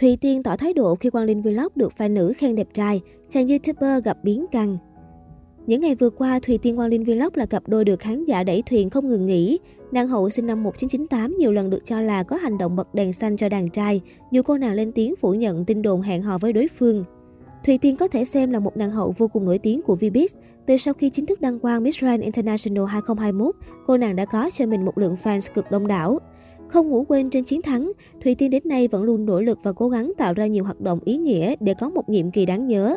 Thùy Tiên tỏ thái độ khi Quang Linh Vlog được fan nữ khen đẹp trai, chàng YouTuber gặp biến căng. Những ngày vừa qua, Thùy Tiên Quang Linh Vlog là cặp đôi được khán giả đẩy thuyền không ngừng nghỉ. Nàng hậu sinh năm 1998 nhiều lần được cho là có hành động bật đèn xanh cho đàn trai, dù cô nàng lên tiếng phủ nhận tin đồn hẹn hò với đối phương. Thùy Tiên có thể xem là một nàng hậu vô cùng nổi tiếng của Vbiz. Từ sau khi chính thức đăng quang Miss Grand International 2021, cô nàng đã có cho mình một lượng fans cực đông đảo. Không ngủ quên trên chiến thắng, Thùy Tiên đến nay vẫn luôn nỗ lực và cố gắng tạo ra nhiều hoạt động ý nghĩa để có một nhiệm kỳ đáng nhớ.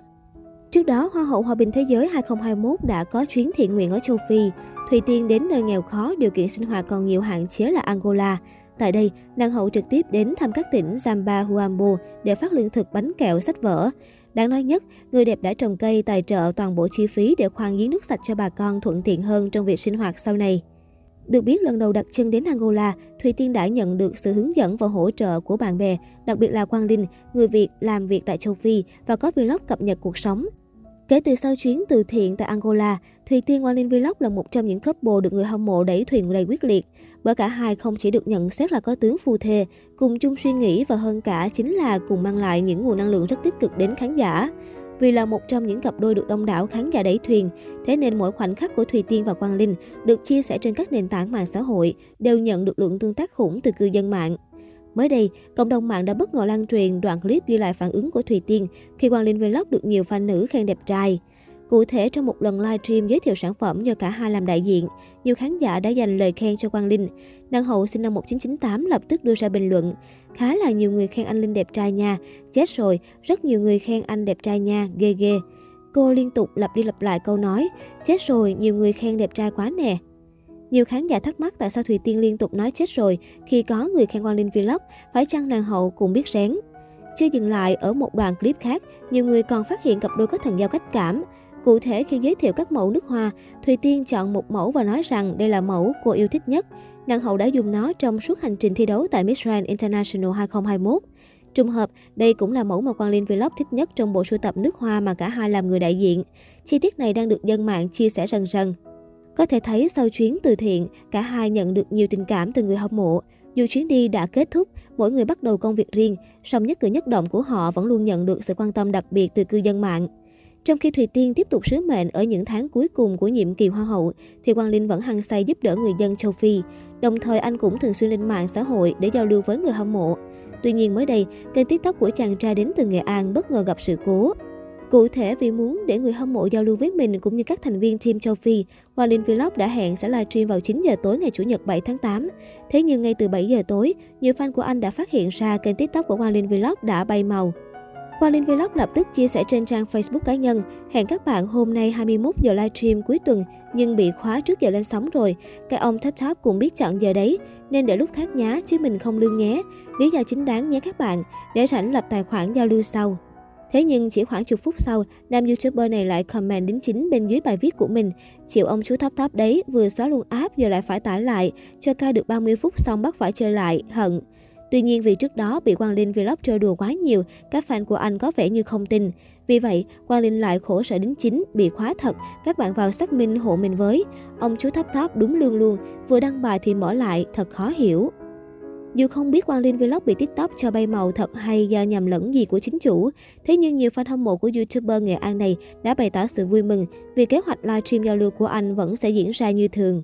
Trước đó, Hoa hậu Hòa bình Thế giới 2021 đã có chuyến thiện nguyện ở châu Phi. Thùy Tiên đến nơi nghèo khó, điều kiện sinh hoạt còn nhiều hạn chế là Angola. Tại đây, nàng hậu trực tiếp đến thăm các tỉnh Zamba, Huambo để phát lương thực bánh kẹo, sách vở. Đáng nói nhất, người đẹp đã trồng cây tài trợ toàn bộ chi phí để khoan giếng nước sạch cho bà con thuận tiện hơn trong việc sinh hoạt sau này. Được biết lần đầu đặt chân đến Angola, Thùy Tiên đã nhận được sự hướng dẫn và hỗ trợ của bạn bè, đặc biệt là Quang Linh, người Việt làm việc tại châu Phi và có vlog cập nhật cuộc sống. Kể từ sau chuyến từ thiện tại Angola, Thùy Tiên Quang Linh Vlog là một trong những couple được người hâm mộ đẩy thuyền đầy quyết liệt. Bởi cả hai không chỉ được nhận xét là có tướng phù thề, cùng chung suy nghĩ và hơn cả chính là cùng mang lại những nguồn năng lượng rất tích cực đến khán giả. Vì là một trong những cặp đôi được đông đảo khán giả đẩy thuyền, thế nên mỗi khoảnh khắc của Thùy Tiên và Quang Linh được chia sẻ trên các nền tảng mạng xã hội đều nhận được lượng tương tác khủng từ cư dân mạng. Mới đây, cộng đồng mạng đã bất ngờ lan truyền đoạn clip ghi lại phản ứng của Thùy Tiên khi Quang Linh Vlog được nhiều fan nữ khen đẹp trai. Cụ thể, trong một lần livestream giới thiệu sản phẩm do cả hai làm đại diện, nhiều khán giả đã dành lời khen cho Quang Linh. Nàng hậu sinh năm 1998 lập tức đưa ra bình luận. Khá là nhiều người khen anh Linh đẹp trai nha. Chết rồi, rất nhiều người khen anh đẹp trai nha, ghê ghê. Cô liên tục lặp đi lặp lại câu nói, chết rồi, nhiều người khen đẹp trai quá nè. Nhiều khán giả thắc mắc tại sao Thùy Tiên liên tục nói chết rồi khi có người khen Quang Linh Vlog, phải chăng nàng hậu cũng biết rén. Chưa dừng lại, ở một đoạn clip khác, nhiều người còn phát hiện cặp đôi có thần giao cách cảm. Cụ thể khi giới thiệu các mẫu nước hoa, Thùy Tiên chọn một mẫu và nói rằng đây là mẫu cô yêu thích nhất. Nàng hậu đã dùng nó trong suốt hành trình thi đấu tại Miss Grand International 2021. Trùng hợp, đây cũng là mẫu mà Quang Linh Vlog thích nhất trong bộ sưu tập nước hoa mà cả hai làm người đại diện. Chi tiết này đang được dân mạng chia sẻ rần rần. Có thể thấy sau chuyến từ thiện, cả hai nhận được nhiều tình cảm từ người hâm mộ. Dù chuyến đi đã kết thúc, mỗi người bắt đầu công việc riêng, song nhất cử nhất động của họ vẫn luôn nhận được sự quan tâm đặc biệt từ cư dân mạng. Trong khi Thùy Tiên tiếp tục sứ mệnh ở những tháng cuối cùng của nhiệm kỳ Hoa hậu, thì Quang Linh vẫn hăng say giúp đỡ người dân châu Phi. Đồng thời anh cũng thường xuyên lên mạng xã hội để giao lưu với người hâm mộ. Tuy nhiên mới đây, kênh TikTok của chàng trai đến từ Nghệ An bất ngờ gặp sự cố. Cụ thể vì muốn để người hâm mộ giao lưu với mình cũng như các thành viên team châu Phi, Hoa Linh Vlog đã hẹn sẽ livestream vào 9 giờ tối ngày Chủ nhật 7 tháng 8. Thế nhưng ngay từ 7 giờ tối, nhiều fan của anh đã phát hiện ra kênh TikTok của Hoa Linh Vlog đã bay màu. Quang Linh Vlog lập tức chia sẻ trên trang Facebook cá nhân, hẹn các bạn hôm nay 21 giờ livestream cuối tuần nhưng bị khóa trước giờ lên sóng rồi. Cái ông Tháp Tháp cũng biết chọn giờ đấy, nên để lúc khác nhá chứ mình không lương nhé. Lý do chính đáng nhé các bạn, để rảnh lập tài khoản giao lưu sau. Thế nhưng chỉ khoảng chục phút sau, nam YouTuber này lại comment đính chính bên dưới bài viết của mình. Chịu ông chú thấp thấp đấy, vừa xóa luôn app giờ lại phải tải lại, cho ca được 30 phút xong bắt phải chơi lại, hận. Tuy nhiên vì trước đó bị Quang Linh vlog trêu đùa quá nhiều, các fan của anh có vẻ như không tin. Vì vậy, Quang Linh lại khổ sở đính chính, bị khóa thật, các bạn vào xác minh hộ mình với. Ông chú thấp thấp đúng lương luôn, vừa đăng bài thì mở lại, thật khó hiểu. Dù không biết Quang Linh Vlog bị TikTok cho bay màu thật hay do nhầm lẫn gì của chính chủ, thế nhưng nhiều fan hâm mộ của YouTuber Nghệ An này đã bày tỏ sự vui mừng vì kế hoạch livestream giao lưu của anh vẫn sẽ diễn ra như thường.